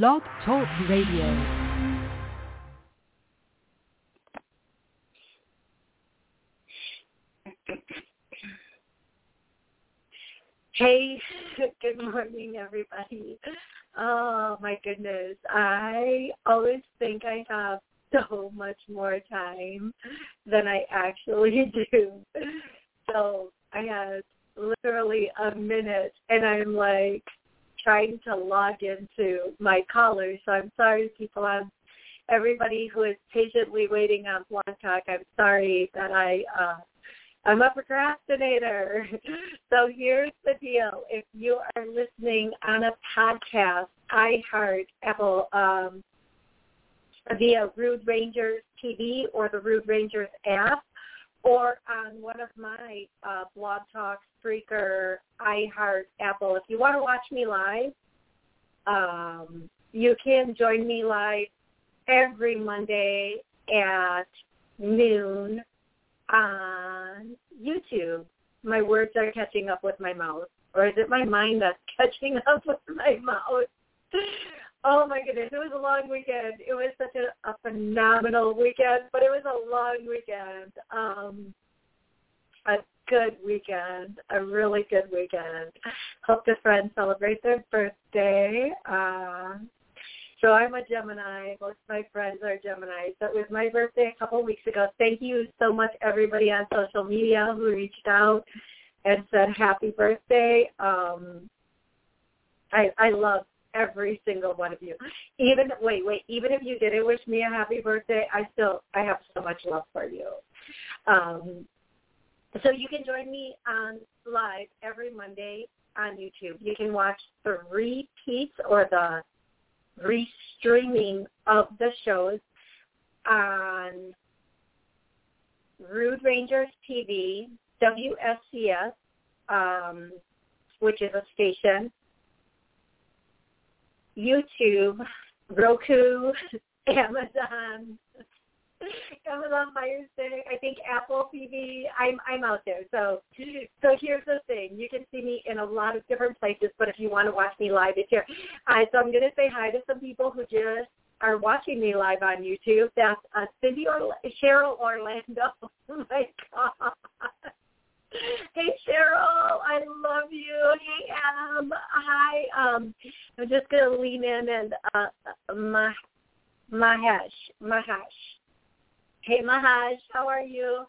Blog Talk Radio. Hey, good morning, everybody. Oh my goodness, I always think I have so much more time than I actually do. So I had literally a minute, and I'm like trying to log into my callers. So I'm sorry, people. I'm everybody who is patiently waiting on Blog Talk. I'm sorry that I uh, I'm a procrastinator. So here's the deal. If you are listening on a podcast, iHeart, Apple, um, via Rude Rangers TV or the Rude Rangers app, or on one of my uh, Blog talks, Spreaker, iHeart, Apple. If you want to watch me live, um, you can join me live every Monday at noon on YouTube. My words are catching up with my mouth. Or is it my mind that's catching up with my mouth? Oh my goodness, it was a long weekend. It was such a, a phenomenal weekend, but it was a long weekend. Um, a good weekend, a really good weekend. Hope the friends celebrate their birthday. Uh, so I'm a Gemini. Most of my friends are Gemini. So it was my birthday a couple weeks ago. Thank you so much, everybody on social media who reached out and said happy birthday. Um, I I love every single one of you. Even wait, wait, even if you didn't wish me a happy birthday, I still I have so much love for you. Um, so you can join me on live every Monday on YouTube. You can watch the repeats or the restreaming of the shows on Rude Rangers TV, WSCS, um, which is a station, YouTube, Roku, Amazon, Amazon Fire Stick, I think Apple TV. I'm I'm out there. So so here's the thing. You can see me in a lot of different places, but if you want to watch me live, it's here. Uh, so I'm gonna say hi to some people who just are watching me live on YouTube. That's uh, Cindy or Cheryl Orlando. Oh my god. Hey Cheryl, I love you. Hey Adam, hi. Um, I'm just gonna lean in and uh, my Mahesh, Mahesh. Hey Mahesh, how are you?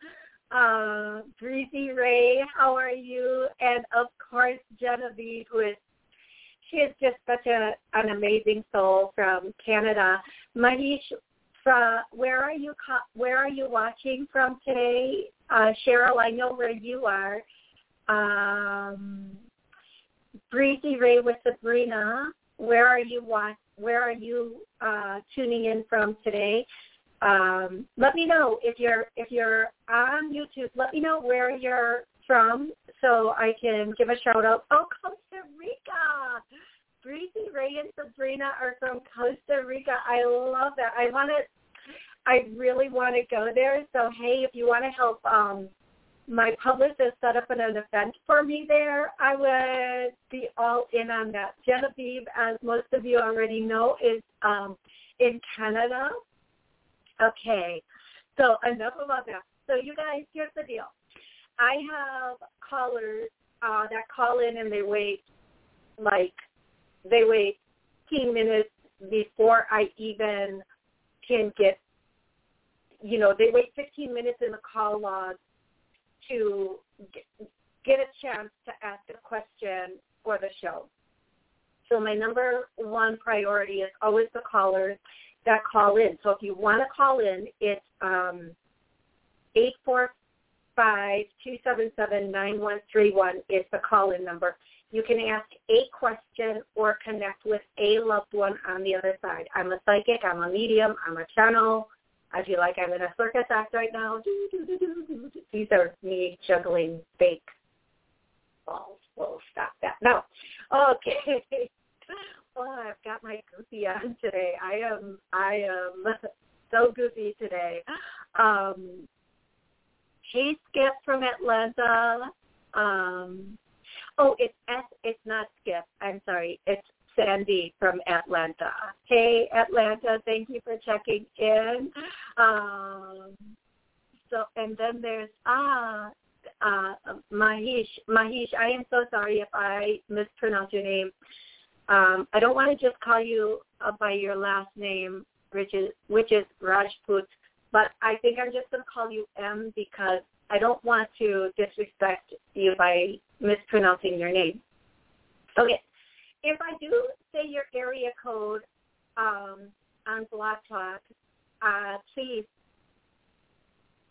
Uh, Breezy Ray, how are you? And of course Genevieve, who is she is just such a an amazing soul from Canada. Mahesh, from where are you? Where are you watching from today? Uh, Cheryl, I know where you are. Um, Breezy Ray with Sabrina, where are you? Where are you uh, tuning in from today? um, let me know if you're if you're on YouTube. Let me know where you're from so I can give a shout out. Oh, Costa Rica! Breezy Ray and Sabrina are from Costa Rica. I love that. I want to. I really want to go there. So hey, if you want to help um, my publicist set up an event for me there, I would be all in on that. Genevieve, as most of you already know, is um, in Canada Okay, so enough about that. So you guys, here's the deal. I have callers uh, that call in and they wait like they wait 15 minutes before I even can get, you know, they wait 15 minutes in the call log to get, a chance to ask a question for the show. So my number one priority is always the callers that call in. So if you want to call in, it's um, 845-277-9131 is the call-in number. You can ask a question or connect with a loved one on the other side. I'm a psychic. I'm a medium. I'm a channel. I feel like I'm in a circus act right now. These are me juggling fake balls. We'll stop that. No. Okay. Well, I've got my goofy on today. I am I am so goofy today. Um, hey, Skip from Atlanta. Um, oh, it's S. It's not Skip. I'm sorry. It's Sandy from Atlanta. Hey, Atlanta, thank you for checking in. Um, so, and then there's ah, uh, Mahish. Mahish, I am so sorry if I mispronounce your name. Um, I don't want to just call you uh, by your last name, which is which is Rajput, but I think I'm just going to call you M because I don't want to disrespect you by mispronouncing your name. Okay, if I do say your area code um, on Blog Talk, uh, please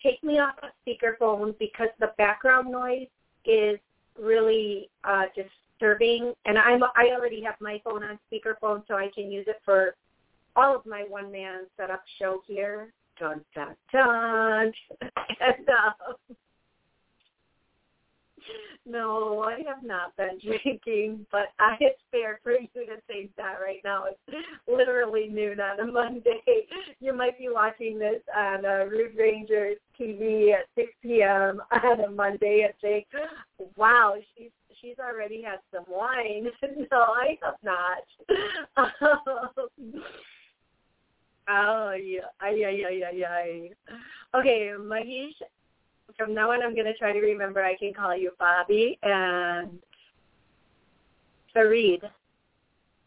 take me off of speakerphone because the background noise is really uh, disturbing. And I'm I already have my phone on speakerphone, so I can use it for all of my one man setup show here. Dun dun dun. and, uh, no, I have not been drinking, but I, it's fair for you to think that right now. It's literally noon on a Monday. You might be watching this on uh, Rude Rangers TV at 6 p.m. on a Monday and think, wow, she's she's already had some wine. no, I have not. oh, yeah. yeah, yeah, yeah, yeah. Okay, Mahish, from now on I'm going to try to remember I can call you Bobby and Farid.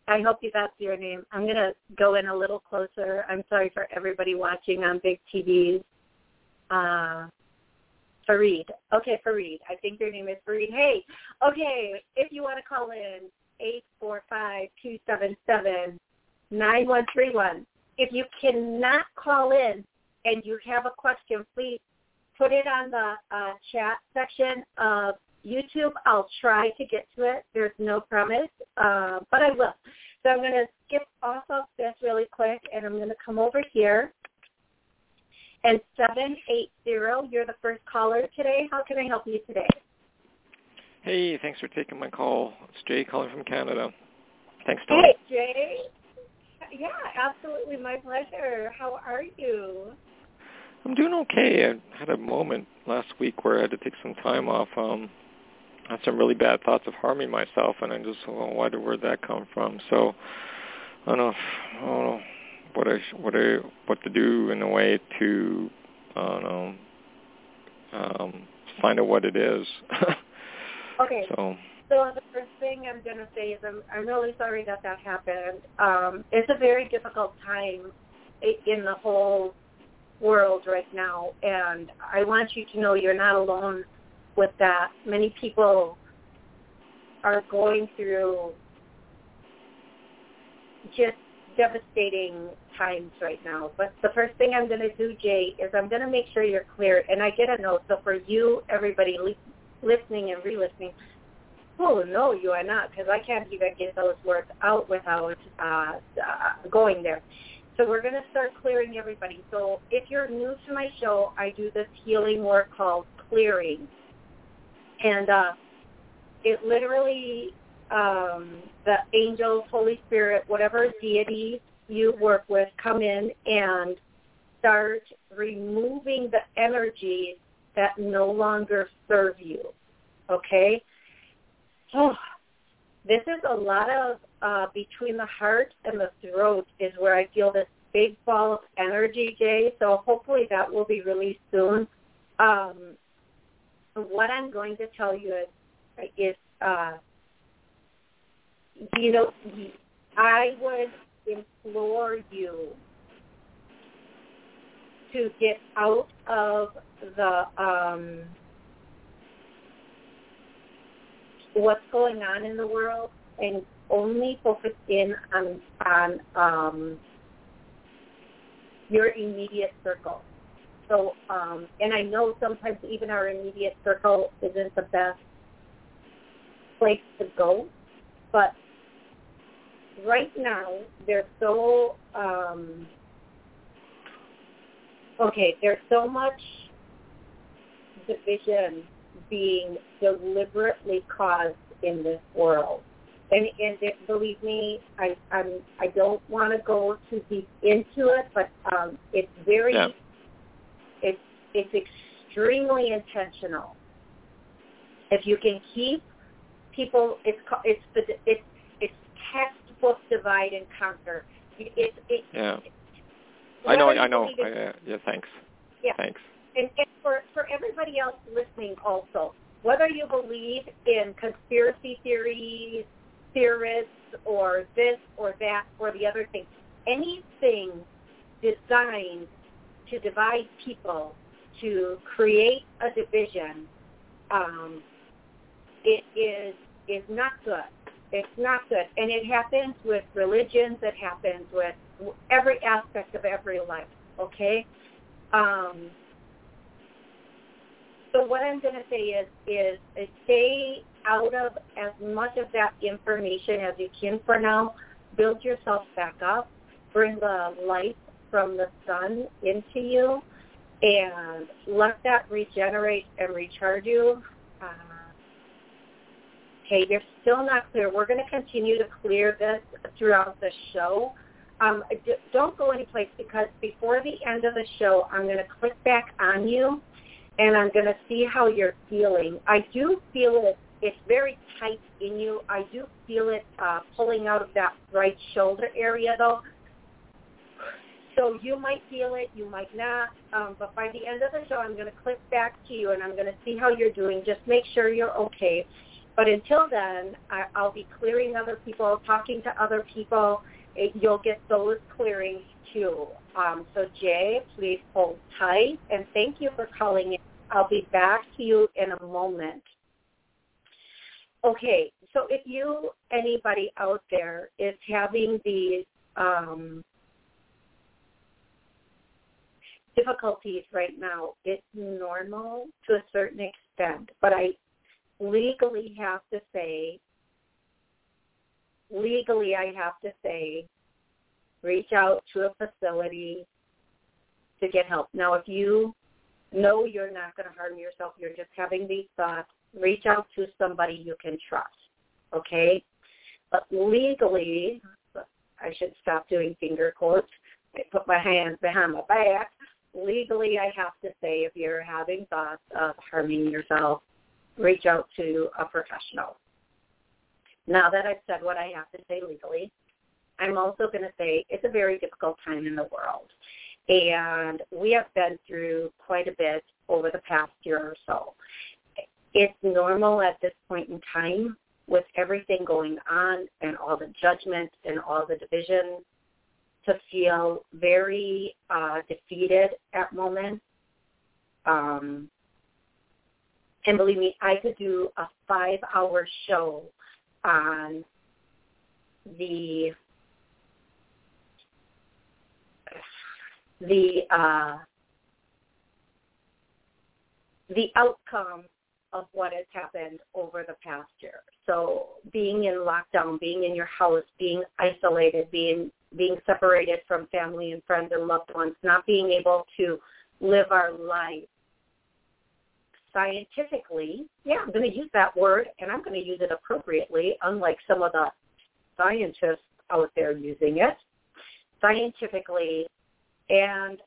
I hope you that's your name. I'm going to go in a little closer. I'm sorry for everybody watching on big TVs. Uh, Farid. Okay, Farid. I think your name is Farid. Hey, okay, if you want to call in, eight four five two seven seven nine one three one. If you cannot call in and you have a question, please put it on the uh, chat section of YouTube. I'll try to get to it. There's no promise, uh, but I will. So I'm going to skip off of this really quick, and I'm going to come over here. And 780, you're the first caller today. How can I help you today? Hey, thanks for taking my call. It's Jay calling from Canada. Thanks, Toni. Hey, Jay. Yeah, absolutely my pleasure. How are you? I'm doing okay. I had a moment last week where I had to take some time off. Um, I had some really bad thoughts of harming myself, and I just well, wondered where that come from. So I don't know. I don't know what I what I what to do in a way to I don't know um, find out what it is. okay. So. So the first thing I'm going to say is I'm, I'm really sorry that that happened. Um, it's a very difficult time in the whole world right now, and I want you to know you're not alone with that. Many people are going through just devastating times right now. But the first thing I'm going to do, Jay, is I'm going to make sure you're clear. And I get a note. So for you, everybody listening and re-listening, oh, no, you are not, because I can't even get those words out without uh, uh, going there. So we're going to start clearing everybody. So if you're new to my show, I do this healing work called clearing. And uh, it literally, um, the angels, Holy Spirit, whatever deity you work with come in and start removing the energies that no longer serve you. Okay? Oh, this is a lot of uh, between the heart and the throat is where I feel this big ball of energy, Jay. So hopefully that will be released soon. Um, what I'm going to tell you is, is uh, you know, I would implore you to get out of the um, what's going on in the world and only focus in on on um, your immediate circle. So, um, and I know sometimes even our immediate circle isn't the best place to go, but right now there's so um, okay. There's so much division being deliberately caused in this world. And, and it, believe me, I I'm, I don't want to go too deep into it, but um, it's very yeah. it's it's extremely intentional. If you can keep people, it's it's it's it's book Divide and Conquer. It, it, yeah. I know. I know. I, uh, yeah. Thanks. Yeah. Thanks. And, and for for everybody else listening, also, whether you believe in conspiracy theories, theorists, or this or that or the other thing, anything designed to divide people, to create a division, um, it is is not good. It's not good, and it happens with religions. It happens with every aspect of every life. Okay. Um, so what I'm going to say is, is stay out of as much of that information as you can for now. Build yourself back up. Bring the light from the sun into you, and let that regenerate and recharge you. Uh, okay, you're still not clear. We're going to continue to clear this throughout the show. Um, don't go anyplace because before the end of the show, I'm going to click back on you and I'm going to see how you're feeling. I do feel it. It's very tight in you. I do feel it uh, pulling out of that right shoulder area, though. So you might feel it, you might not. Um, but by the end of the show, I'm going to click back to you, and I'm going to see how you're doing. Just make sure you're okay. But until then, I, I'll be clearing other people, talking to other people. It, you'll get those clearings too. Um, so Jay, please hold tight, and thank you for calling in. I'll be back to you in a moment. Okay, so if you, anybody out there, is having these um, difficulties right now, it's normal to a certain extent, but I legally have to say, legally I have to say, reach out to a facility to get help. Now, if you know you're not going to harm yourself, you're just having these thoughts, reach out to somebody you can trust, okay? But legally, I should stop doing finger quotes. I put my hands behind my back. Legally, I have to say if you're having thoughts of harming yourself, reach out to a professional. Now that I've said what I have to say legally, I'm also going to say it's a very difficult time in the world. And we have been through quite a bit over the past year or so. It's normal at this point in time with everything going on and all the judgment and all the division to feel very uh, defeated at moments. Um, and believe me, I could do a five-hour show on the the uh, the outcome of what has happened over the past year. So being in lockdown, being in your house, being isolated, being being separated from family and friends and loved ones, not being able to live our life scientifically, yeah, I'm going to use that word and I'm going to use it appropriately, unlike some of the scientists out there using it. Scientifically, and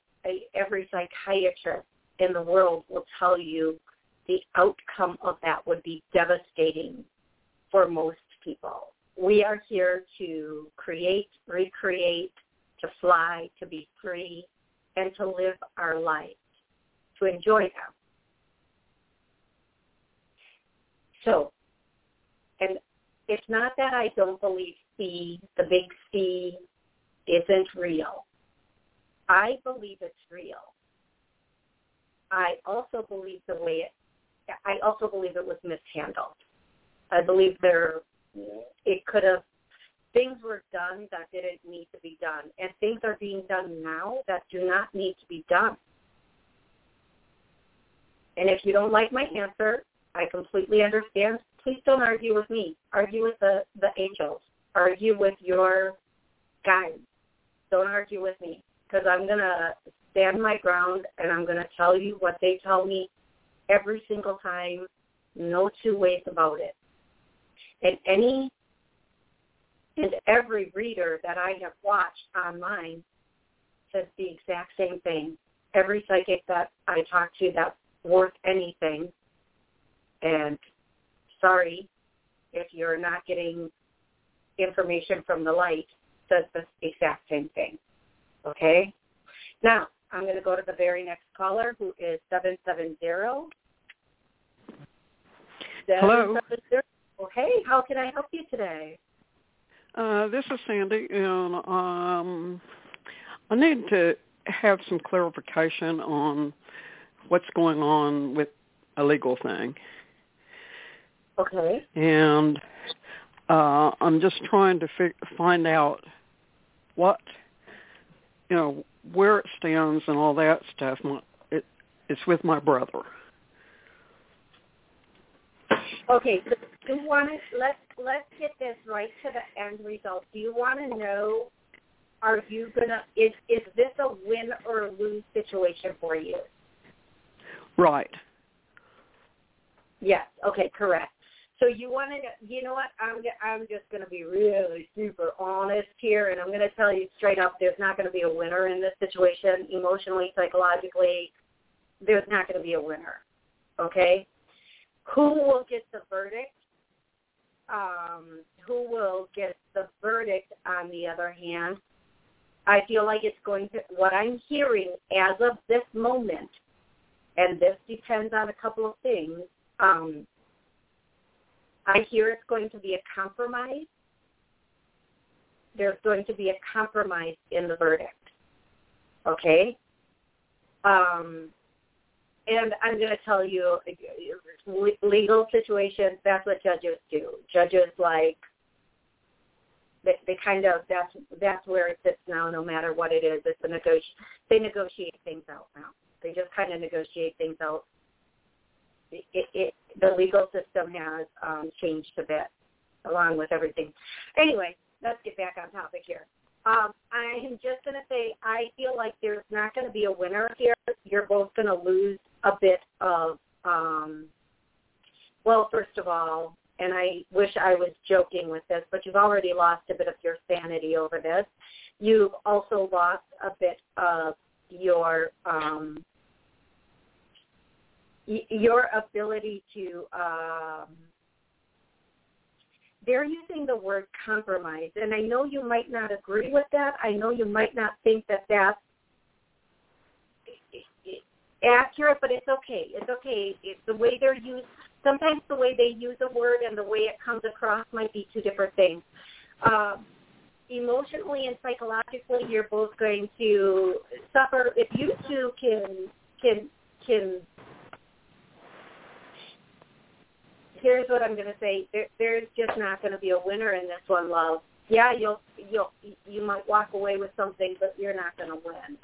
every psychiatrist in the world will tell you the outcome of that would be devastating for most people. We are here to create, recreate, to fly, to be free, and to live our life, to enjoy them. So, and it's not that I don't believe C, the big C, isn't real. I believe it's real. I also believe the way it, I also believe it was mishandled. I believe there, it could have, things were done that didn't need to be done. And things are being done now that do not need to be done. And if you don't like my answer, I completely understand. Please don't argue with me. Argue with the, the angels. Argue with your guides. Don't argue with me because I'm going to stand my ground and I'm going to tell you what they tell me every single time. No two ways about it. And any and every reader that I have watched online says the exact same thing. Every psychic that I talk to that's worth anything, and sorry if you're not getting information from the light says the exact same thing. Okay? Now, I'm going to go to the very next caller who is 770. Hello. Well, hey, how can I help you today? Uh, this is Sandy, and um, I need to have some clarification on what's going on with a legal thing. Okay. And uh, I'm just trying to fi- find out what, you know, where it stands and all that stuff. My, it, it's with my brother. Okay, so you want to let's let's get this right to the end result. Do you want to know? Are you gonna? Is is this a win or a lose situation for you? Right. Yes. Okay. Correct. So you want to, you know what? I'm I'm just going to be really super honest here, and I'm going to tell you straight up: there's not going to be a winner in this situation, emotionally, psychologically. There's not going to be a winner. Okay. Who will get the verdict? Um, who will get the verdict? On the other hand, I feel like it's going to. What I'm hearing as of this moment, and this depends on a couple of things. Um, I hear it's going to be a compromise. There's going to be a compromise in the verdict. Okay? Um, and I'm going to tell you, legal situations, that's what judges do. Judges like, they, they kind of, that's, that's where it sits now no matter what it is. It's a negoti- they negotiate things out now. They just kind of negotiate things out it, it, the legal system has um, changed a bit along with everything. Anyway, let's get back on topic here. Um, I am just going to say I feel like there's not going to be a winner here. You're both going to lose a bit of, um, well, first of all, and I wish I was joking with this, but you've already lost a bit of your sanity over this. You've also lost a bit of your um, your ability to um, they're using the word compromise and i know you might not agree with that i know you might not think that that's accurate but it's okay it's okay it's the way they're used sometimes the way they use a word and the way it comes across might be two different things um, emotionally and psychologically you're both going to suffer if you two can can can here's what I'm going to say. There, there's just not going to be a winner in this one, love. Yeah, you'll you'll you might walk away with something, but you're not going to win.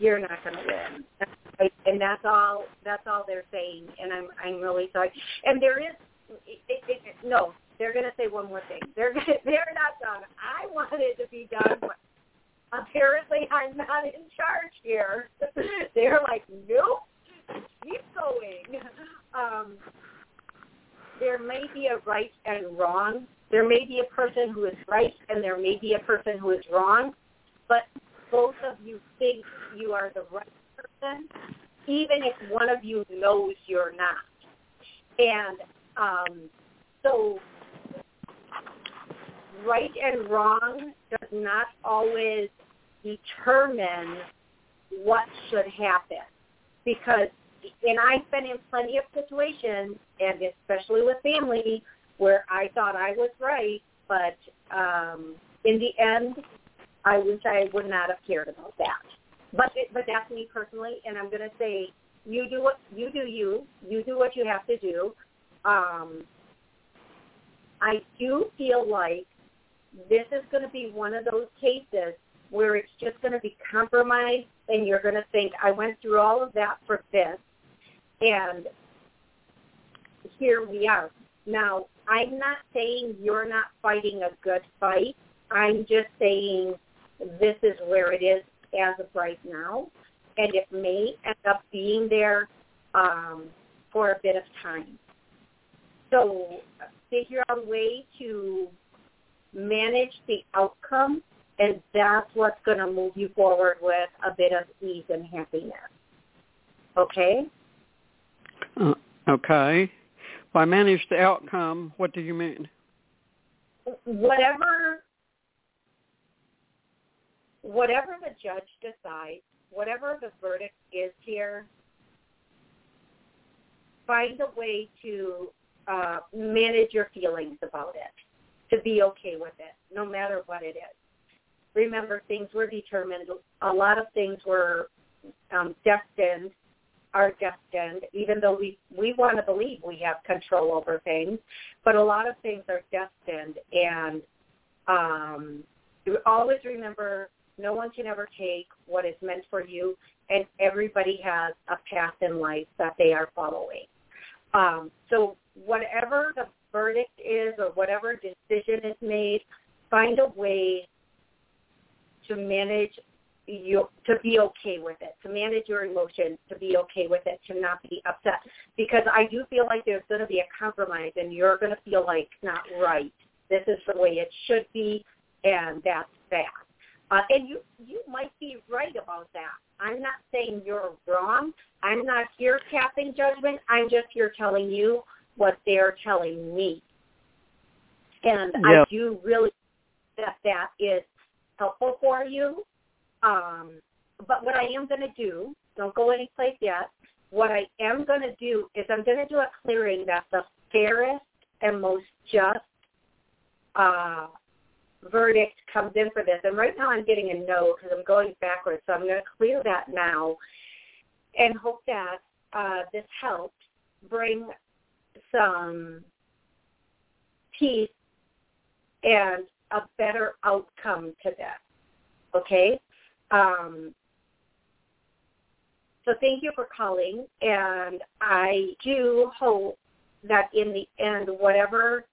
You're not going to win, and that's all. That's all they're saying, and I'm I'm really sorry. And there is it, it, it, no. They're going to say one more thing. They're gonna, they're not done. I wanted to be done. But apparently, I'm not in charge here. they're like, nope, keep going. Um, there may be a right and wrong. There may be a person who is right and there may be a person who is wrong, but both of you think you are the right person, even if one of you knows you're not. And um, so right and wrong does not always determine what should happen because and I've been in plenty of situations, and especially with family, where I thought I was right, but um, in the end, I wish I would not have cared about that. But it, but that's me personally, and I'm going to say you do what you do. You you do what you have to do. Um, I do feel like this is going to be one of those cases where it's just going to be compromised, and you're going to think, I went through all of that for this, and here we are. Now, I'm not saying you're not fighting a good fight. I'm just saying this is where it is as of right now, and it may end up being there um, for a bit of time. So figure out a way to manage the outcome, and that's what's going to move you forward with a bit of ease and happiness. Okay? Uh, okay. By manage the outcome, what do you mean? whatever whatever the judge decides, whatever the verdict is here, find a way to uh, manage your feelings about it, to be okay with it, no matter what it is. Remember, things were determined. A lot of things were um, destined, are destined, even though we, we want to believe we have control over things, but a lot of things are destined. And um, always remember no one can ever take what is meant for you, and everybody has a path in life that they are following. Um, so whatever the verdict is or whatever decision is made, find a way to manage you to be okay with it, to manage your emotions, to be okay with it, to not be upset. Because I do feel like there's going to be a compromise, and you're going to feel like not right. This is the way it should be, and that's that. Uh, and you you might be right about that. I'm not saying you're wrong. I'm not here casting judgment. I'm just here telling you what they're telling me. And I do really that that is helpful for you. Um, but what I am going to do, don't go anyplace yet. What I am going to do is I'm going to do a clearing that's the fairest and most just uh, verdict comes in for this. And right now I'm getting a no because I'm going backwards. So I'm going to clear that now and hope that uh, this helps bring some peace and a better outcome to this. Okay? Um, so thank you for calling, and I do hope that in the end, whatever,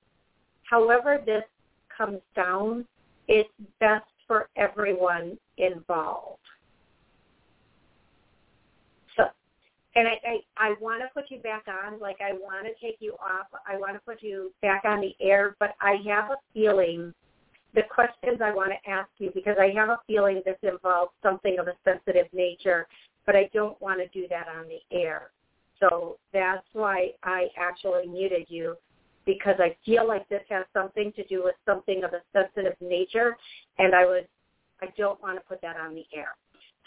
however this comes down, it's best for everyone involved. So, and I, I, I want to put you back on, like I want to take you off. I want to put you back on the air, but I have a feeling the questions I want to ask you because I have a feeling this involves something of a sensitive nature, but I don't want to do that on the air. So that's why I actually muted you because I feel like this has something to do with something of a sensitive nature, and I was I don't want to put that on the air.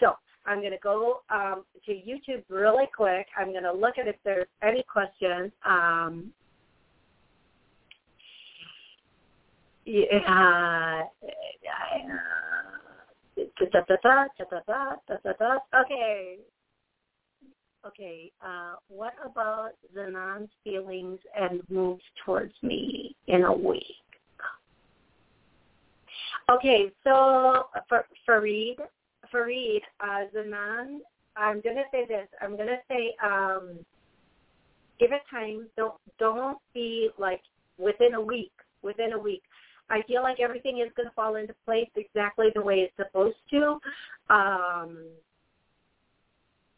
So I'm going to go um, to YouTube really quick. I'm going to look at if there's any questions. Um, yeah, okay, Okay, uh, what about Zanan's feelings and moves towards me in a week? Okay, so for Farid, Farid, uh, Zanan, I'm gonna say this. I'm gonna say, um, give it time. Don't don't be like within a week. Within a week, I feel like everything is gonna fall into place exactly the way it's supposed to. Um,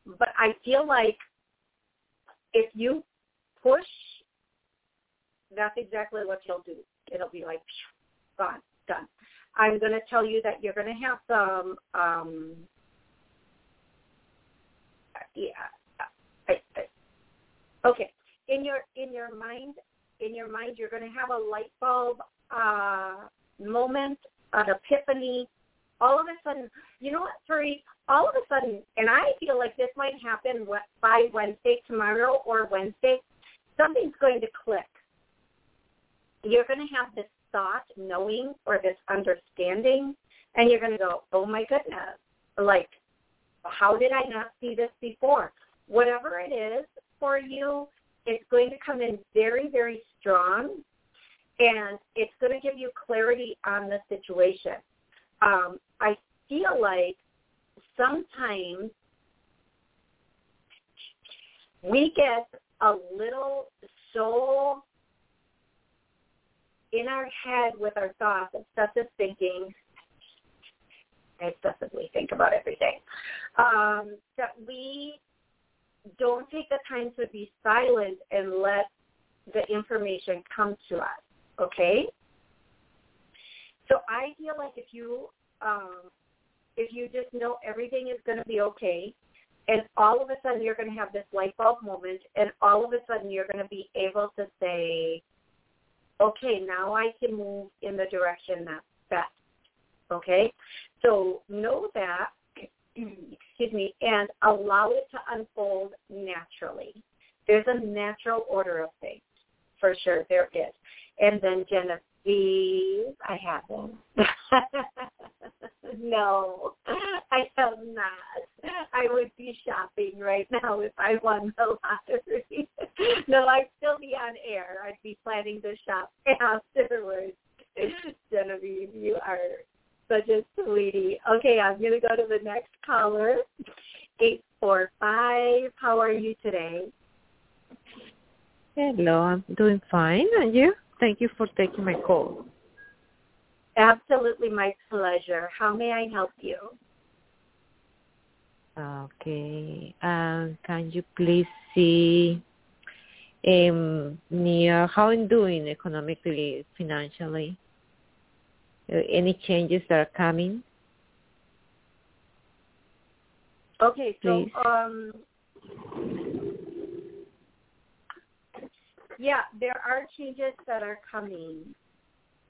but I feel like if you push, that's exactly what you'll do. It'll be like, gone, done. I'm going to tell you that you're going to have some, um, yeah, I, I, okay. In your in your mind, in your mind, you're going to have a light bulb uh, moment, an epiphany. All of a sudden, you know what, Furry? all of a sudden, and I feel like this might happen by Wednesday, tomorrow or Wednesday, something's going to click. You're going to have this thought, knowing, or this understanding, and you're going to go, oh my goodness, like, how did I not see this before? Whatever it is for you, it's going to come in very, very strong, and it's going to give you clarity on the situation. Um, I feel like sometimes we get a little so in our head with our thoughts, excessive thinking, excessively think about everything, um, that we don't take the time to be silent and let the information come to us, okay? So I feel like if you um, if you just know everything is going to be okay, and all of a sudden you're going to have this light bulb moment, and all of a sudden you're going to be able to say, okay, now I can move in the direction that's best. Okay? So know that, excuse me, and allow it to unfold naturally. There's a natural order of things, for sure, there is. And then Genevieve, I haven't. no, I have not. I would be shopping right now if I won the lottery. no, I'd still be on air. I'd be planning to shop afterwards. Genevieve, you are such a sweetie. Okay, I'm going to go to the next caller. 845. How are you today? Hello, I'm doing fine. And you? Thank you for taking my call. Absolutely my pleasure. How may I help you? Okay. Um, can you please see um, near how I'm doing economically, financially? Uh, any changes that are coming? Okay, so Please. um, yeah, there are changes that are coming.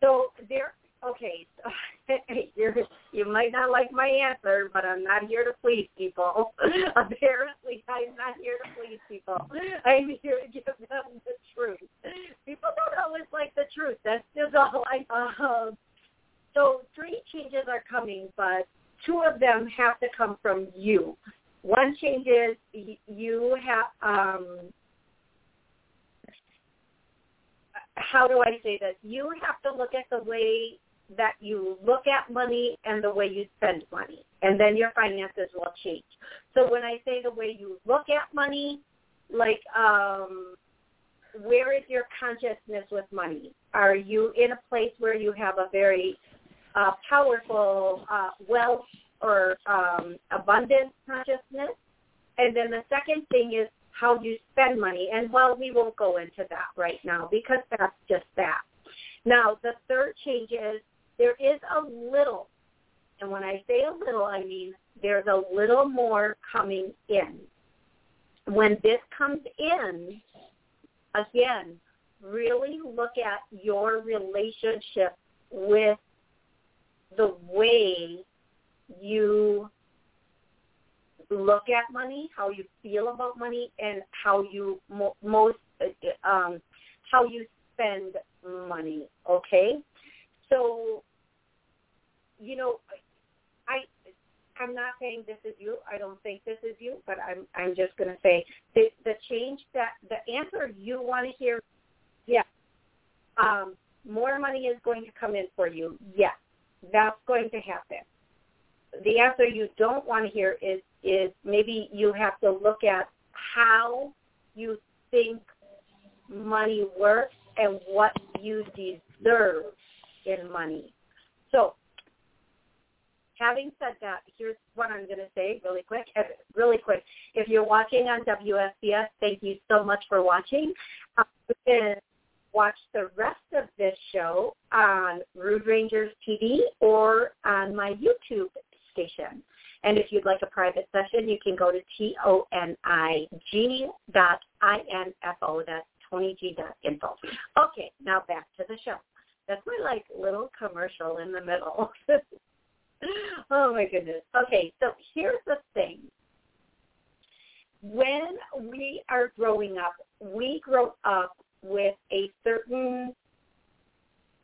So there, okay, so you're, you might not like my answer, but I'm not here to please people. Apparently, I'm not here to please people. I'm here to give them the truth. People don't always like the truth. That's just all I um, So three changes are coming, but two of them have to come from you. One change is you have um, how do I say this? You have to look at the way that you look at money and the way you spend money, and then your finances will change. So when I say the way you look at money, like um, where is your consciousness with money? Are you in a place where you have a very uh, powerful uh, wealth or um, abundance consciousness? And then the second thing is how you spend money. And well, we won't go into that right now because that's just that. Now, the third change is there is a little, and when I say a little, I mean there's a little more coming in. When this comes in, again, really look at your relationship with the way you look at money, how you feel about money, and how you mo- most um, how you spend money. Okay, so you know, I I'm not saying this is you. I don't think this is you, but I'm I'm just going to say the the change that the answer you want to hear. Yeah, um, more money is going to come in for you. Yes, that's going to happen. The answer you don't want to hear is is maybe you have to look at how you think money works and what you deserve in money. So, having said that, here's what I'm going to say really quick. uh, Really quick. If you're watching on WSCS, thank you so much for watching. Um, you can watch the rest of this show on Rude Rangers TV or on my YouTube station. And if you'd like a private session, you can go to T-O-N-I-G dot I-N-F-O. That's info. Okay, now back to the show. That's my like little commercial in the middle. oh my goodness. Okay, so here's the thing. When we are growing up, we grow up with a certain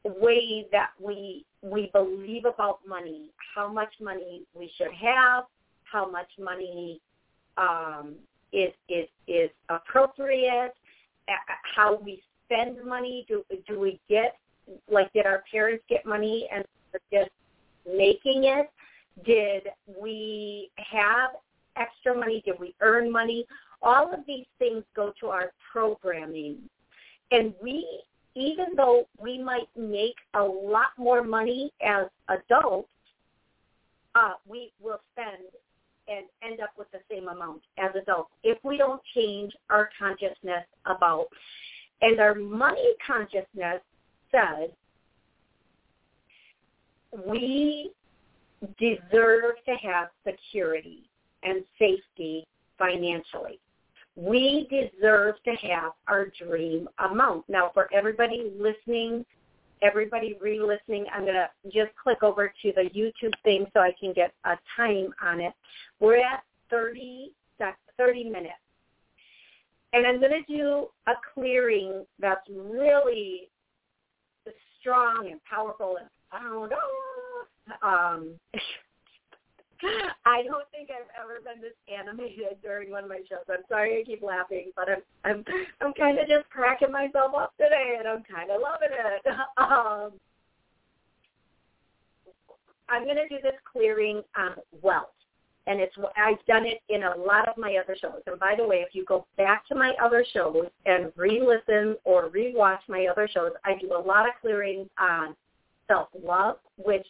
way that we we believe about money, how much money we should have, how much money um, is is is appropriate, how we spend money. Do do we get like did our parents get money and just making it? Did we have extra money? Did we earn money? All of these things go to our programming, and we even though we might make a lot more money as adults, uh, we will spend and end up with the same amount as adults if we don't change our consciousness about. And our money consciousness says we deserve to have security and safety financially. We deserve to have our dream amount. Now, for everybody listening, everybody re-listening, I'm going to just click over to the YouTube thing so I can get a time on it. We're at 30, 30 minutes. And I'm going to do a clearing that's really strong and powerful and found. Um, I don't think I've ever been this animated during one of my shows. I'm sorry I keep laughing, but I'm I'm I'm kind of just cracking myself up today, and I'm kind of loving it. Um, I'm going to do this clearing on wealth, and it's I've done it in a lot of my other shows. And by the way, if you go back to my other shows and re-listen or re-watch my other shows, I do a lot of clearings on self-love, which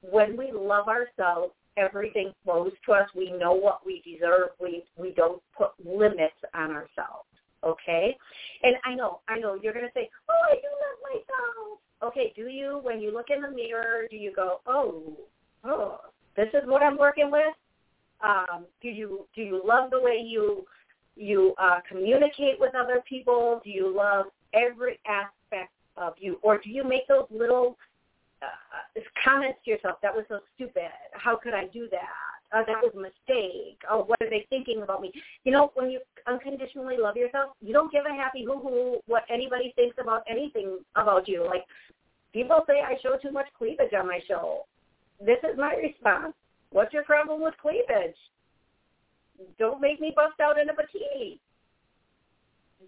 when we love ourselves, everything flows to us. We know what we deserve. We we don't put limits on ourselves. Okay? And I know, I know you're gonna say, Oh, I do love myself. Okay, do you when you look in the mirror, do you go, Oh, oh, this is what I'm working with? Um, do you do you love the way you you uh, communicate with other people? Do you love every aspect of you, or do you make those little uh, comments to yourself, that was so stupid. How could I do that? Oh, that was a mistake. Oh, what are they thinking about me? You know, when you unconditionally love yourself, you don't give a happy hoo-hoo what anybody thinks about anything about you. Like, people say I show too much cleavage on my show. This is my response. What's your problem with cleavage? Don't make me bust out in a bikini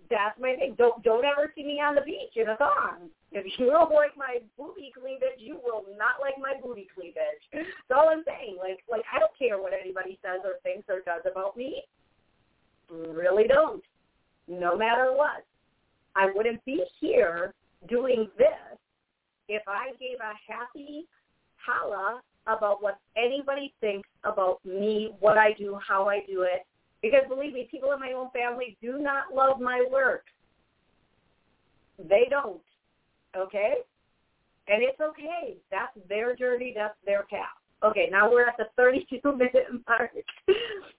that's my thing. Don't don't ever see me on the beach in a thong. If you don't like my booty cleavage, you will not like my booty cleavage. That's all I'm saying. Like like I don't care what anybody says or thinks or does about me. Really don't. No matter what. I wouldn't be here doing this if I gave a happy holla about what anybody thinks about me, what I do, how I do it, because believe me, people in my own family do not love my work. They don't. Okay? And it's okay. That's their journey. That's their path. Okay, now we're at the 32 minute mark,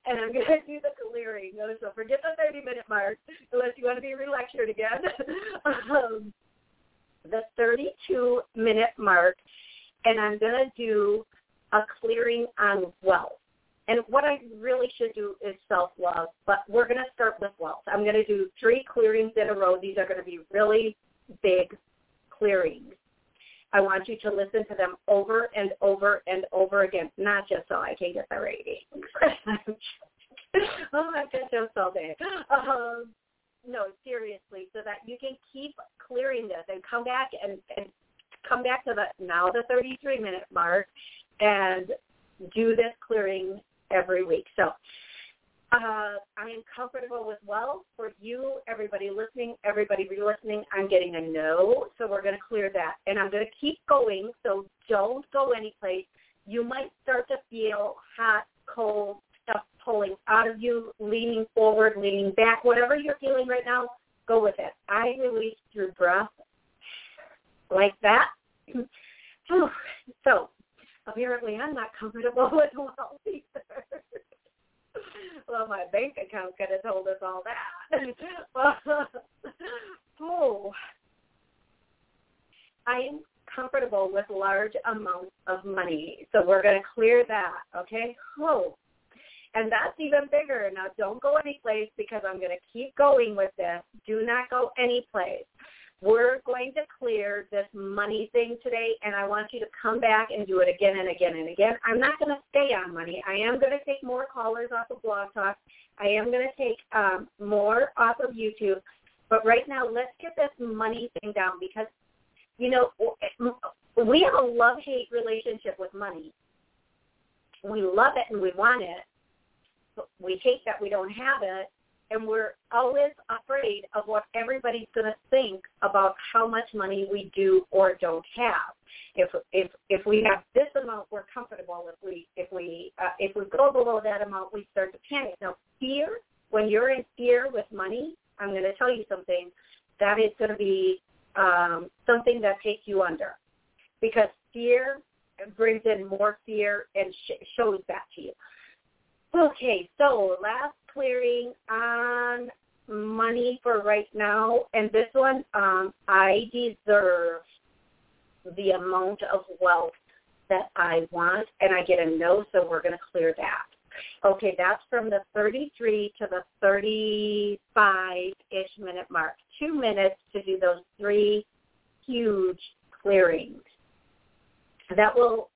and I'm going to do the clearing. So forget the 30 minute mark, unless you want to be relectured again. um, the 32 minute mark, and I'm going to do a clearing on wealth. And what I really should do is self-love, but we're going to start with wealth. I'm going to do three clearings in a row. These are going to be really big clearings. I want you to listen to them over and over and over again, not just so I can get the rating. oh, I get those all day. Um, no, seriously, so that you can keep clearing this and come back and, and come back to the now the 33 minute mark and do this clearing every week. So uh, I am comfortable with well for you, everybody listening, everybody re-listening. I'm getting a no, so we're going to clear that, and I'm going to keep going. So don't go anyplace. You might start to feel hot, cold stuff pulling out of you, leaning forward, leaning back, whatever you're feeling right now. Go with it. I release through breath like that. so apparently I'm not comfortable with wealth either. well, my bank account could have told us all that. oh, I am comfortable with large amounts of money, so we're going to clear that, okay? Oh, and that's even bigger. Now, don't go anyplace because I'm going to keep going with this. Do not go anyplace we're going to clear this money thing today, and I want you to come back and do it again and again and again. I'm not going to stay on money. I am going to take more callers off of Blog Talk. I am going to take um, more off of YouTube. But right now, let's get this money thing down because, you know, we have a love-hate relationship with money. We love it and we want it, but we hate that we don't have it and we're always afraid of what everybody's going to think about how much money we do or don't have. If if if we have this amount, we're comfortable. If we if we uh, if we go below that amount, we start to panic. Now, fear when you're in fear with money, I'm going to tell you something. That is going to be um, something that takes you under, because fear brings in more fear and sh- shows that to you. Okay, so last clearing on money for right now, and this one, um, I deserve the amount of wealth that I want, and I get a no, so we're going to clear that. Okay, that's from the 33 to the 35-ish minute mark. Two minutes to do those three huge clearings. That will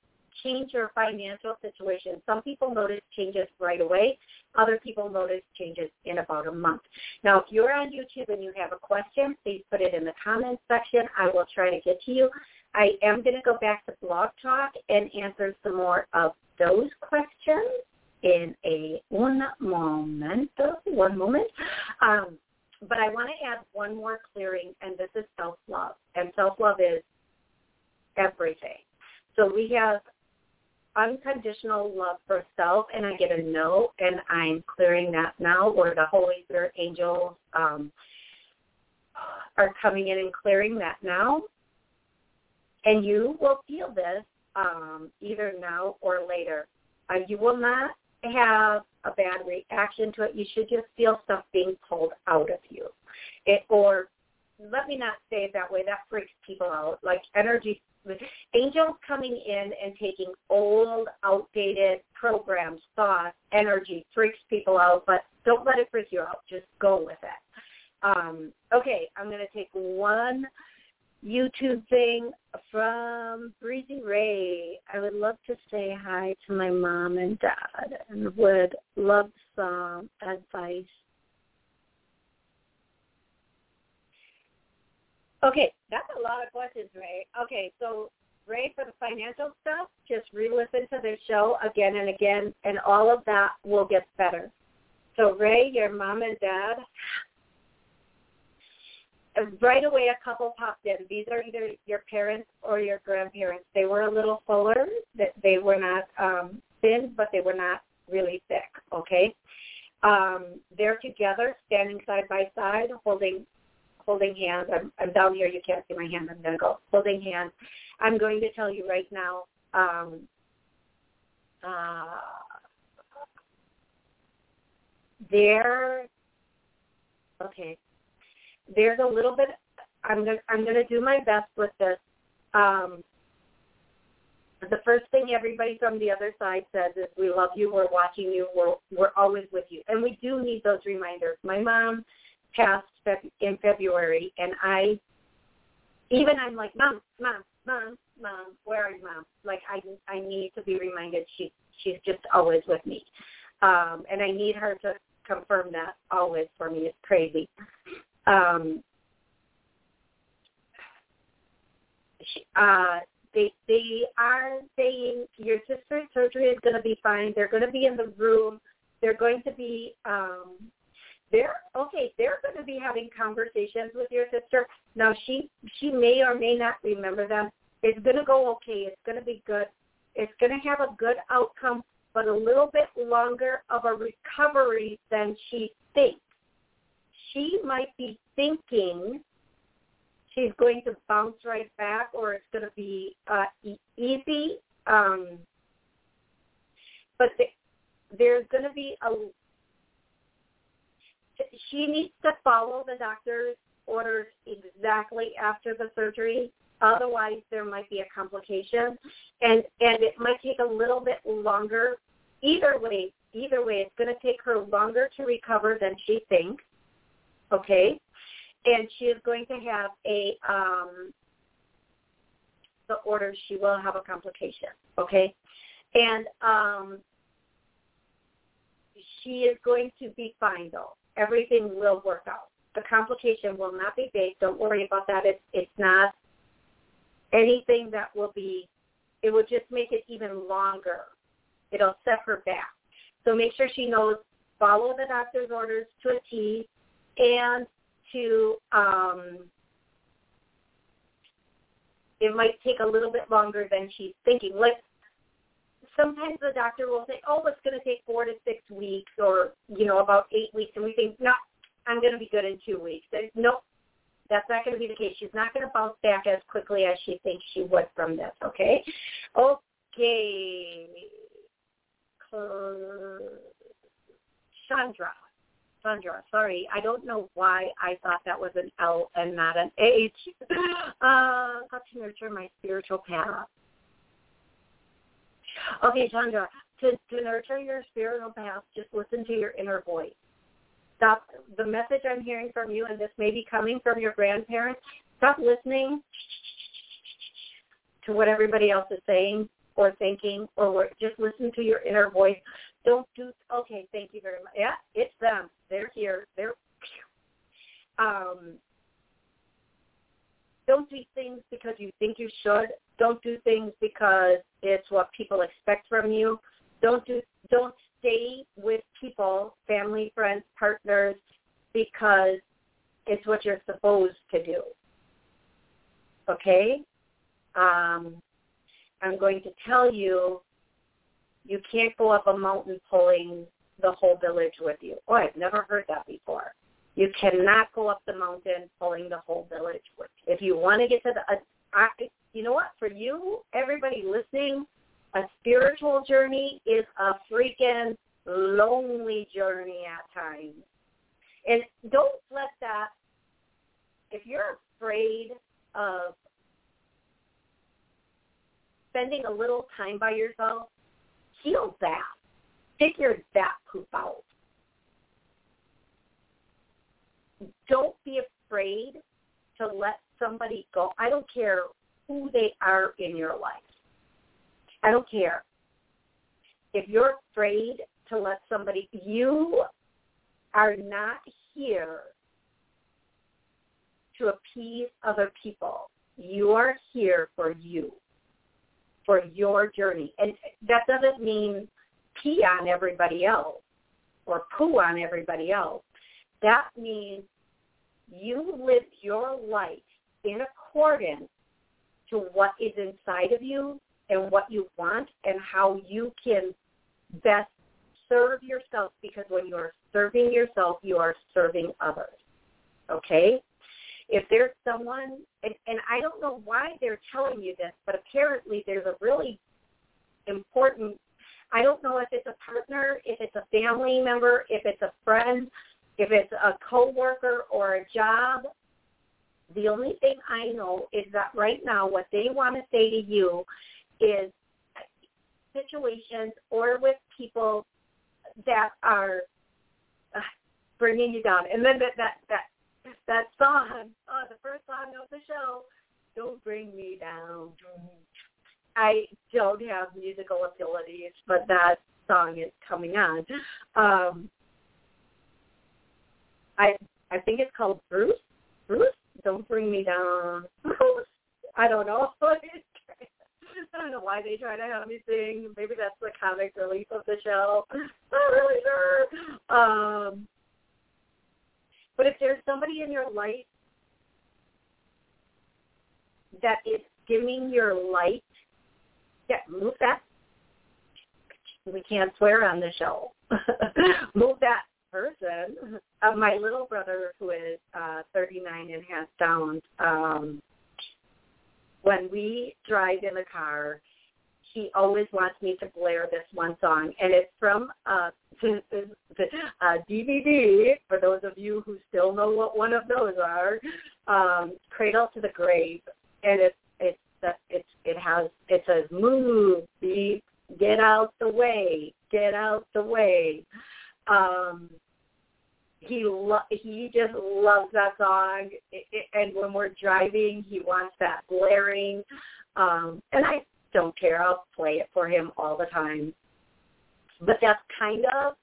change your financial situation. Some people notice changes right away. Other people notice changes in about a month. Now, if you're on YouTube and you have a question, please put it in the comments section. I will try to get to you. I am going to go back to Blog Talk and answer some more of those questions in a one moment. One moment. Um, but I want to add one more clearing, and this is self-love. And self-love is everything. So we have unconditional love for self, and I get a no, and I'm clearing that now, or the Holy Spirit angels um, are coming in and clearing that now. And you will feel this um, either now or later. Uh, you will not have a bad reaction to it. You should just feel stuff being pulled out of you. It, or let me not say it that way. That freaks people out. Like energy, angels coming in and taking old, outdated programs, thoughts, energy freaks people out. But don't let it freak you out. Just go with it. Um, okay, I'm going to take one YouTube thing from Breezy Ray. I would love to say hi to my mom and dad and would love some advice. Okay, that's a lot of questions, Ray. Okay, so Ray, for the financial stuff, just re-listen to the show again and again, and all of that will get better. So Ray, your mom and dad right away a couple popped in. These are either your parents or your grandparents. They were a little fuller. That they were not um, thin, but they were not really thick. Okay, um, they're together, standing side by side, holding holding hands. I'm, I'm down here. You can't see my hand. I'm going to go holding hands. I'm going to tell you right now. Um, uh, they're okay there's a little bit. I'm going. I'm going to do my best with this. Um, the first thing everybody from the other side says is, "We love you. We're watching you. We're we're always with you." And we do need those reminders. My mom passed in February, and I even I'm like, "Mom, mom, mom, mom, where are mom?" Like I I need to be reminded she she's just always with me, um, and I need her to confirm that always for me. It's crazy um, uh, they they are saying your sister's surgery is going to be fine. They're going to be in the room. They're going to be um, they're okay. They're going to be having conversations with your sister. Now she she may or may not remember them. It's going to go okay. It's going to be good. It's going to have a good outcome, but a little bit longer of a recovery than she thinks she might be thinking she's going to bounce right back or it's going to be uh, e- easy. Um, but the, there's going to be a she needs to follow the doctor's orders exactly after the surgery otherwise there might be a complication and and it might take a little bit longer either way either way it's going to take her longer to recover than she thinks okay? And she is going to have a um, the order. She will have a complication, okay? And um, she is going to be fine though. Everything will work out. The complication will not be big. Don't worry about that. It's it's not anything that will be. It will just make it even longer. It'll set her back. So make sure she knows follow the doctor's orders to a T and to um, it might take a little bit longer than she's thinking. Like sometimes the doctor will say, "Oh, it's going to take four to six weeks, or you know, about eight weeks," and we think, "No, I'm going to be good in two weeks." And, nope, that's not going to be the case. She's not going to bounce back as quickly as she thinks she would from this. Okay, okay, Chandra. Sandra. Sorry, I don't know why I thought that was an L and not an H. uh, how to nurture my spiritual path. Okay, Chandra, to, to nurture your spiritual path, just listen to your inner voice. Stop the message I'm hearing from you, and this may be coming from your grandparents. Stop listening to what everybody else is saying or thinking, or just listen to your inner voice. Don't do. Okay, thank you very much. Yeah, it's them. They're here. They're. Um, don't do things because you think you should. Don't do things because it's what people expect from you. Don't do don't stay with people, family, friends, partners because it's what you're supposed to do. Okay? Um, I'm going to tell you you can't go up a mountain pulling the whole village with you. Oh, I've never heard that before. You cannot go up the mountain pulling the whole village with you. If you want to get to the, uh, I, you know what? For you, everybody listening, a spiritual journey is a freaking lonely journey at times. And don't let that, if you're afraid of spending a little time by yourself, heal that. Figure that poop out. Don't be afraid to let somebody go. I don't care who they are in your life. I don't care. If you're afraid to let somebody, you are not here to appease other people. You are here for you, for your journey. And that doesn't mean pee on everybody else or poo on everybody else. That means you live your life in accordance to what is inside of you and what you want and how you can best serve yourself because when you are serving yourself, you are serving others. Okay? If there's someone, and, and I don't know why they're telling you this, but apparently there's a really important, I don't know if it's a partner, if it's a family member, if it's a friend, if it's a coworker or a job. The only thing I know is that right now what they want to say to you is situations or with people that are uh, bringing you down. And then that that that that song, oh, the first song of the show, "Don't Bring Me Down." I don't have musical abilities, but that song is coming on. Um, I I think it's called Bruce. Bruce, don't bring me down. I don't know. I don't know why they try to have me sing. Maybe that's the comic relief of the show. Not really sure. Um, but if there's somebody in your life that is dimming your light, yeah, move that. We can't swear on the show. move that person. Uh, my little brother, who is uh, 39 and has Downs, um, when we drive in the car, he always wants me to blare this one song, and it's from uh, the uh, DVD. For those of you who still know what one of those are, um, "Cradle to the Grave," and it's it's it's it has it says "Move, beep, get out the way, get out the way." Um, he lo- he just loves that song and when we're driving he wants that blaring um and i don't care. I'll play it for him all the time. But that's kind of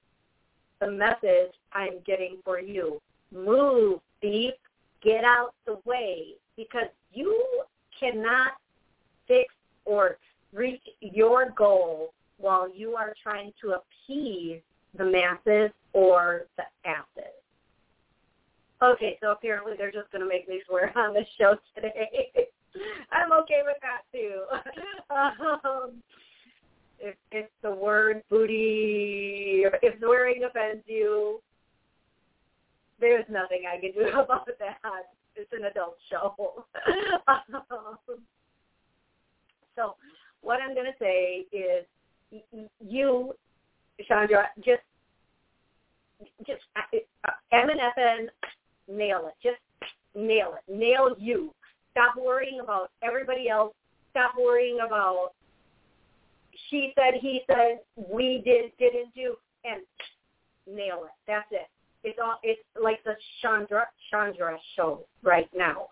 the message i'm getting for you. Move beep get out the way because you cannot fix or reach your goal while you are trying to appease the masses or the acid. Okay, so apparently they're just going to make me swear on the show today. I'm okay with that too. um, if if the word booty, if swearing offends you, there's nothing I can do about that. It's an adult show. um, so what I'm going to say is you Chandra, just just uh, M and FN, nail it. Just nail it. Nail you. Stop worrying about everybody else. Stop worrying about she said, he said, we did, didn't do, and nail it. That's it. It's all. It's like the Chandra Chandra show right now,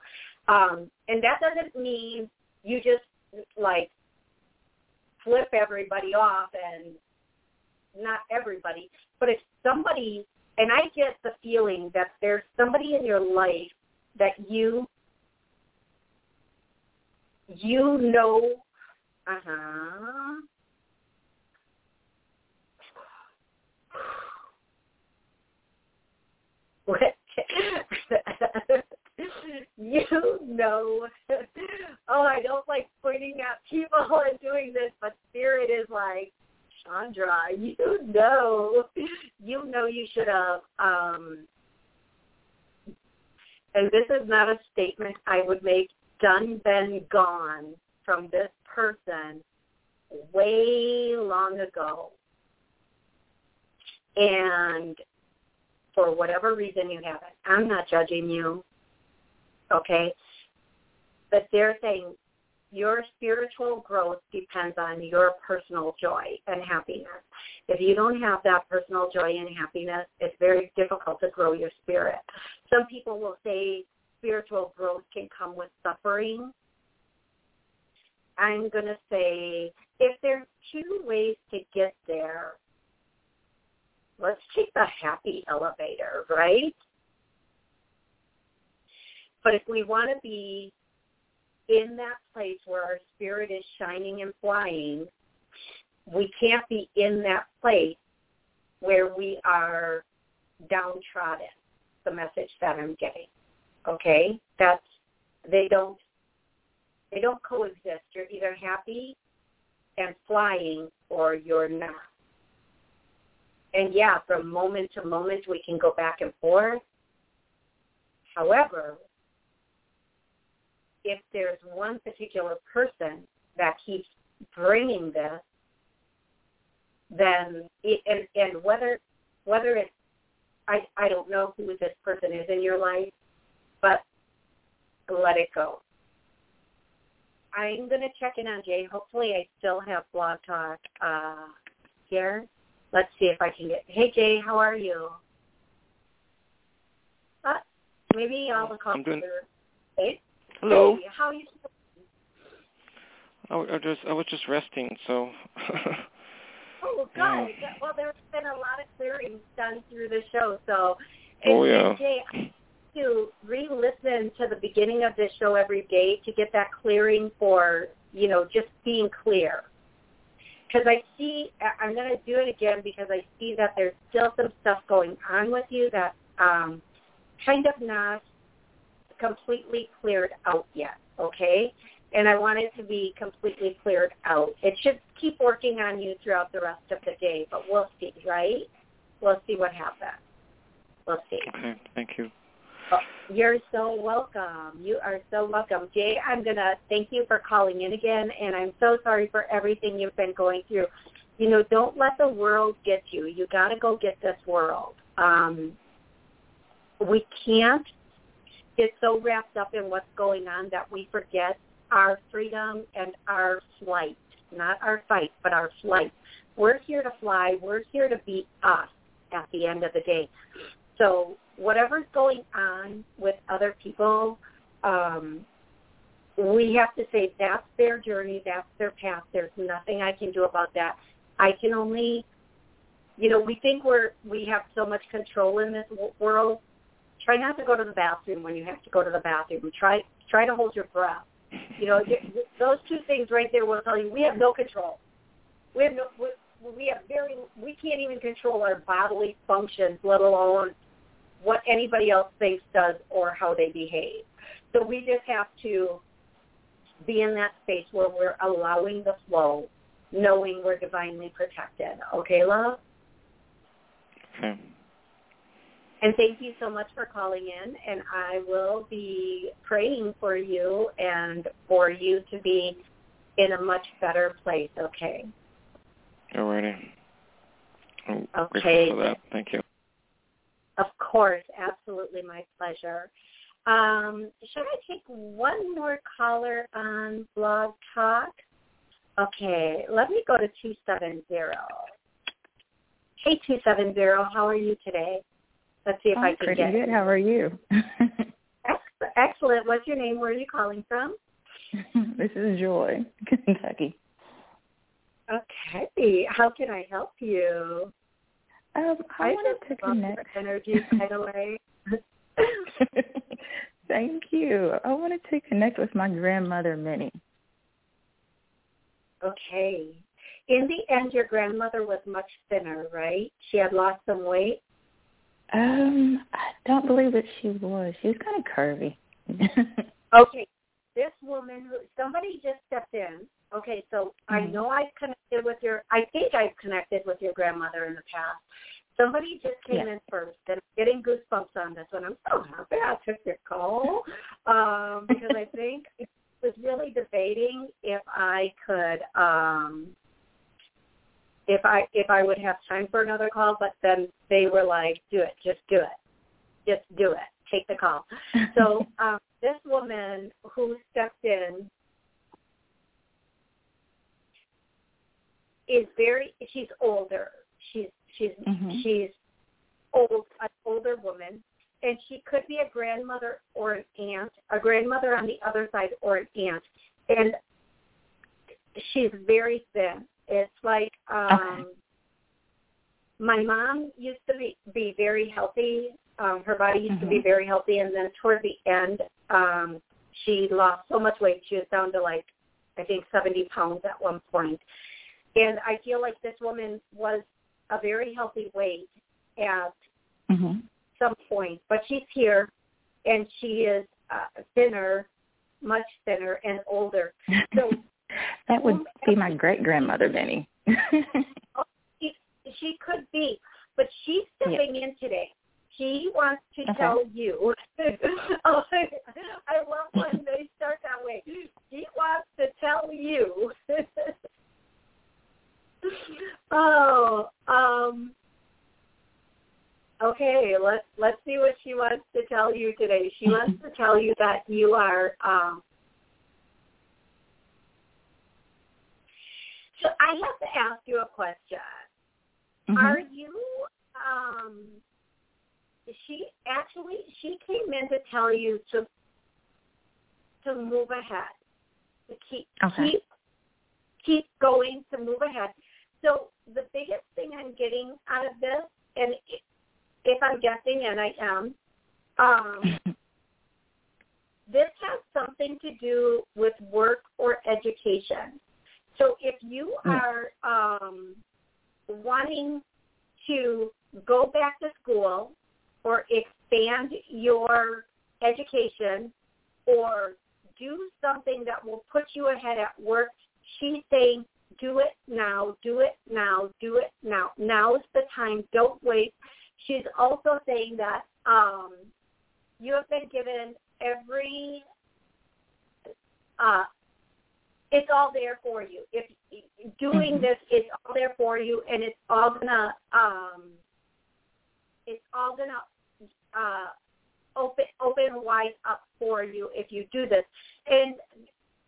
um, and that doesn't mean you just like flip everybody off and not everybody, but if somebody, and I get the feeling that there's somebody in your life that you you know uh-huh. You know oh I don't like pointing at people and doing this but spirit is like Chandra, you know you know you should have um and this is not a statement I would make done been gone from this person way long ago. And for whatever reason you have it, I'm not judging you, okay? But they're saying your spiritual growth depends on your personal joy and happiness. If you don't have that personal joy and happiness, it's very difficult to grow your spirit. Some people will say spiritual growth can come with suffering. I'm going to say if there's two ways to get there, let's take the happy elevator, right? But if we want to be in that place where our spirit is shining and flying, we can't be in that place where we are downtrodden, the message that I'm getting. Okay? That's they don't they don't coexist. You're either happy and flying or you're not. And yeah, from moment to moment we can go back and forth. However, if there's one particular person that keeps bringing this, then it, and, and whether whether it's I I don't know who this person is in your life, but let it go. I'm going to check in on Jay. Hopefully, I still have Blog Talk uh, here. Let's see if I can get. Hey, Jay, how are you? Uh, maybe I'll call I'm doing. Hey. Hello. Hey, how are you? I, I just I was just resting, so. oh, good. Yeah. Well, there's been a lot of clearings done through the show, so. Oh, yeah. and Jay, I to re-listen to the beginning of this show every day to get that clearing for you know just being clear. Because I see, I'm going to do it again because I see that there's still some stuff going on with you that um, kind of not completely cleared out yet. Okay, and I want it to be completely cleared out. It should keep working on you throughout the rest of the day, but we'll see, right? We'll see what happens. We'll see. Okay, thank you. Oh, You're so welcome. You are so welcome. Jay, I'm going to thank you for calling in again, and I'm so sorry for everything you've been going through. You know, don't let the world get you. You got to go get this world. Um, we can't get so wrapped up in what's going on that we forget our freedom and our flight. Not our fight, but our flight. We're here to fly. We're here to be us at the end of the day. So whatever's going on with other people, um, we have to say that's their journey, that's their path. There's nothing I can do about that. I can only, you know, we think we're we have so much control in this world. Try not to go to the bathroom when you have to go to the bathroom. Try try to hold your breath. You know, th- th- those two things right there will tell you we have no control. We have no. We, we have very. We can't even control our bodily functions, let alone what anybody else thinks does or how they behave. So we just have to be in that space where we're allowing the flow, knowing we're divinely protected. Okay, love? Okay. And thank you so much for calling in, and I will be praying for you and for you to be in a much better place, okay? Alrighty. I'm Okay. for that. Thank you. Of course, absolutely my pleasure. Um, should I take one more caller on Blog Talk? Okay, let me go to 270. Hey, 270, how are you today? Let's see if I'm I can pretty get good. How are you? Excellent. What's your name? Where are you calling from? this is Joy, Kentucky. Okay. How can I help you? Um, I, I wanted to connect. energy, by the way. Thank you. I wanted to connect with my grandmother, Minnie. Okay. In the end, your grandmother was much thinner, right? She had lost some weight. Um, I don't believe that she was. She was kind of curvy. Okay. This woman, who somebody just stepped in. Okay, so I Mhm. know I've connected with your. I think I've connected with your grandmother in the past. Somebody just came Yeah. in first, and I'm getting goosebumps on this one. I'm so happy I took your call um, because I think I was really debating if I could, um, if I if I would have time for another call, but then they were like, "Do it, just do it, just do it, take the call." So um, this woman who stepped in is very. She's older. She's she's Mhm. she's old, an older woman, and she could be a grandmother or an aunt, a grandmother on the other side or an aunt, and she's very thin. It's like um Okay. my mom used to be, be very healthy. Um, her body used to be Mhm. very healthy, and then toward the end, um, she lost so much weight. She was down to like, I think, 70 pounds at one point. And I feel like this woman was a very healthy weight at Mhm. some point, but she's here, and she is uh, thinner, much thinner, and older. So that would be my great grandmother, Benny. she, she could be, but she's stepping in today. She wants to Okay. tell you. oh, I, I love when they start that way. She wants to tell you. oh, um. Okay, let's let's see what she wants to tell you today. She wants to tell you that you are um So I have to ask you a question. Mhm. Are you um she actually she came in to tell you to to move ahead. To keep Okay. keep keep going to move ahead. So the biggest thing I'm getting out of this and if I'm guessing and I am, um this has something to do with work or education. So if you Mm. are um, wanting to go back to school or expand your education or do something that will put you ahead at work, she's saying do it now, do it now, do it now. Now is the time. Don't wait. She's also saying that um, you have been given every uh, it's all there for you. If doing Mhm. this, it's all there for you, and it's all gonna um, it's all gonna uh, open open wide up for you if you do this. And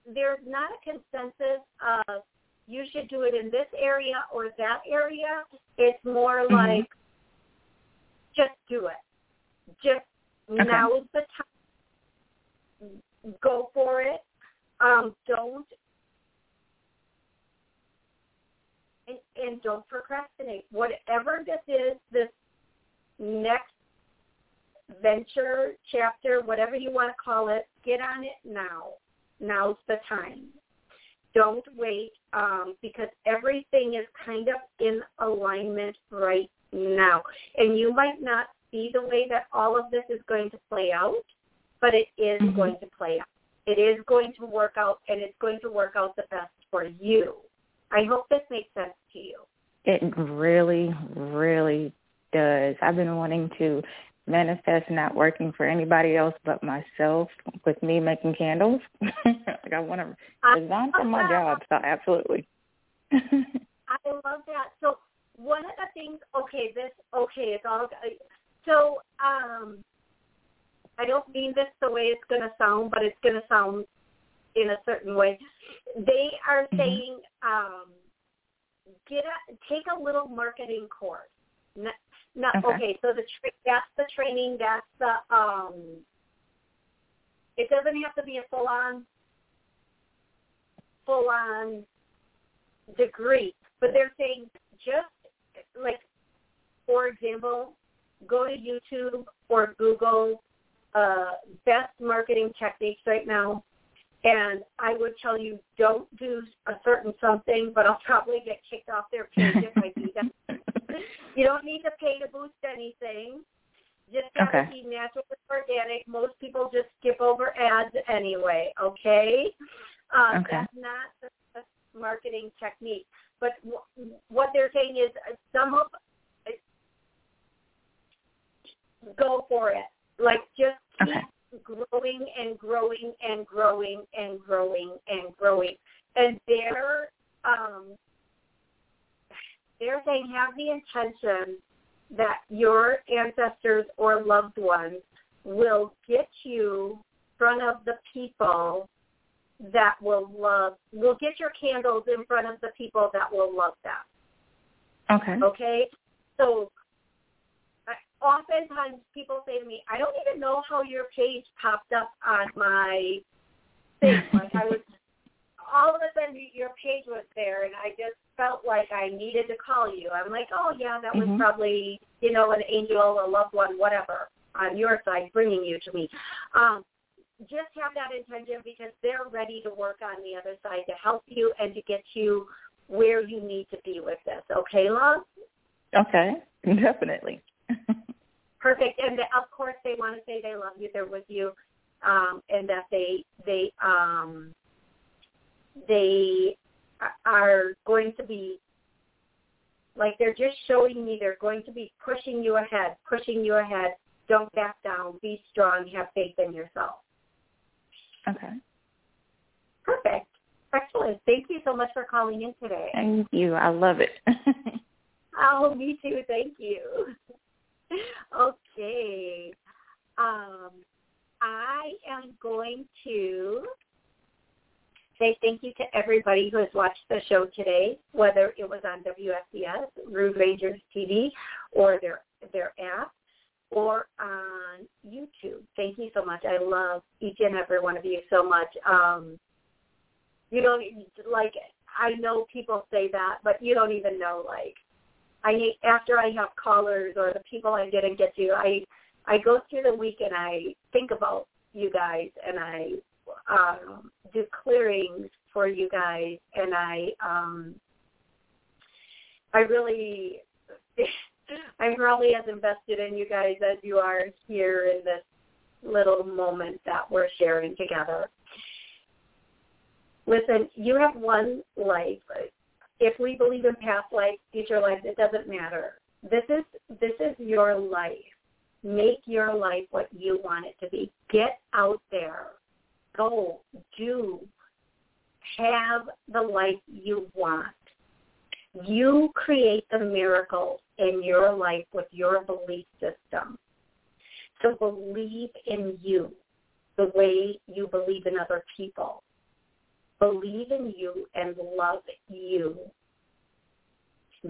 there's not a consensus of you should do it in this area or that area. It's more Mhm. like just do it. Just Okay. now is the time. Go for it. Um, don't and, don't procrastinate. Whatever this is, this next venture, chapter, whatever you want to call it, get on it now. Now's the time. Don't wait um, because everything is kind of in alignment right now. And you might not see the way that all of this is going to play out, but it is Mhm. going to play out. It is going to work out, and it's going to work out the best for you. I hope this makes sense to you. It really, really does. I've been wanting to manifest not working for anybody else but myself with me making candles. like I want to resign from my job, so absolutely. I love that. So one of the things, okay, this, okay, it's all. So um, I don't mean this the way it's going to sound, but it's going to sound in a certain way. They are mm-hmm. saying um, get a, take a little marketing course. Not, not okay. okay. So the tra- that's the training. That's the um. It doesn't have to be a full on full on degree, but they're saying just like for example, go to YouTube or Google uh, best marketing techniques right now. And I would tell you don't do a certain something, but I'll probably get kicked off their page if I do that. you don't need to pay to boost anything. Just have okay. be natural and organic. Most people just skip over ads anyway. Okay, um, okay. that's not the, marketing technique. But w- what they're saying is uh, some of go for it. Like just keep okay. Growing and growing and growing and growing and growing. And they're um, they're have the intention that your ancestors or loved ones will get you in front of the people that will love will get your candles in front of the people that will love them. Okay. Okay? So oftentimes people say to me, I don't even know how your page popped up on my thing. like I was, all of a sudden your page was there, and I just felt like I needed to call you. I'm like, oh yeah, that was mm-hmm. probably you know an angel, a loved one, whatever on your side bringing you to me. Um, just have that intention because they're ready to work on the other side to help you and to get you where you need to be with this. Okay, love? Okay, definitely. perfect. And the, of course, they want to say they love you. They're with you, um, and that they they um, they are going to be like they're just showing me they're going to be pushing you ahead, pushing you ahead. Don't back down. Be strong. Have faith in yourself. Okay. Perfect. Excellent. Thank you so much for calling in today. Thank you. I love it. oh, me too. Thank you. okay. Um, I am going to say thank you to everybody who has watched the show today, whether it was on WSCS, Rude Rangers TV, or their their app, or on YouTube. Thank you so much. I love each and every one of you so much. Um, you don't like. I know people say that, but you don't even know like I after I have callers or the people I didn't get to, I I go through the week and I think about you guys and I um, do clearings for you guys and I um, I really I'm probably as invested in you guys as you are here in this little moment that we're sharing together. Listen, you have one life if we believe in past life, future lives, it doesn't matter. This is this is your life. Make your life what you want it to be. Get out there. Go. Do. Have the life you want. You create the miracles in your life with your belief system. So believe in you the way you believe in other people believe in you and love you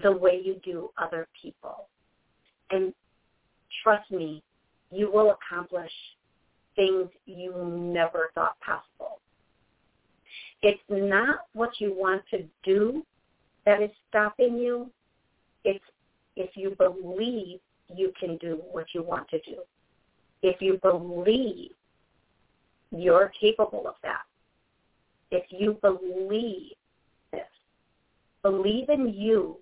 the way you do other people. And trust me, you will accomplish things you never thought possible. It's not what you want to do that is stopping you. It's if you believe you can do what you want to do. If you believe you're capable of that if you believe this, believe in you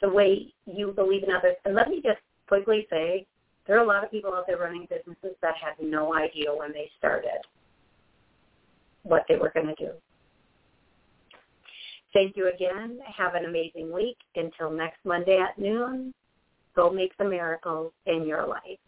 the way you believe in others. And let me just quickly say, there are a lot of people out there running businesses that had no idea when they started what they were going to do. Thank you again. Have an amazing week. Until next Monday at noon, go make the miracles in your life.